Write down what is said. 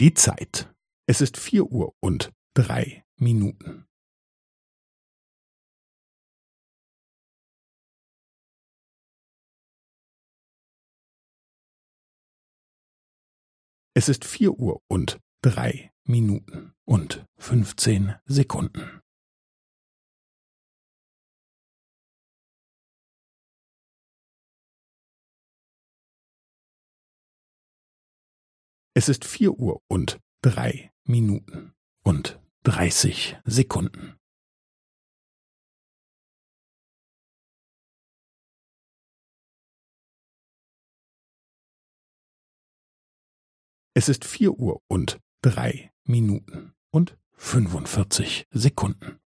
Die Zeit. Es ist vier Uhr und drei Minuten. Es ist vier Uhr und drei Minuten und fünfzehn Sekunden. Es ist vier Uhr und drei Minuten und dreißig Sekunden. Es ist vier Uhr und drei Minuten und fünfundvierzig Sekunden.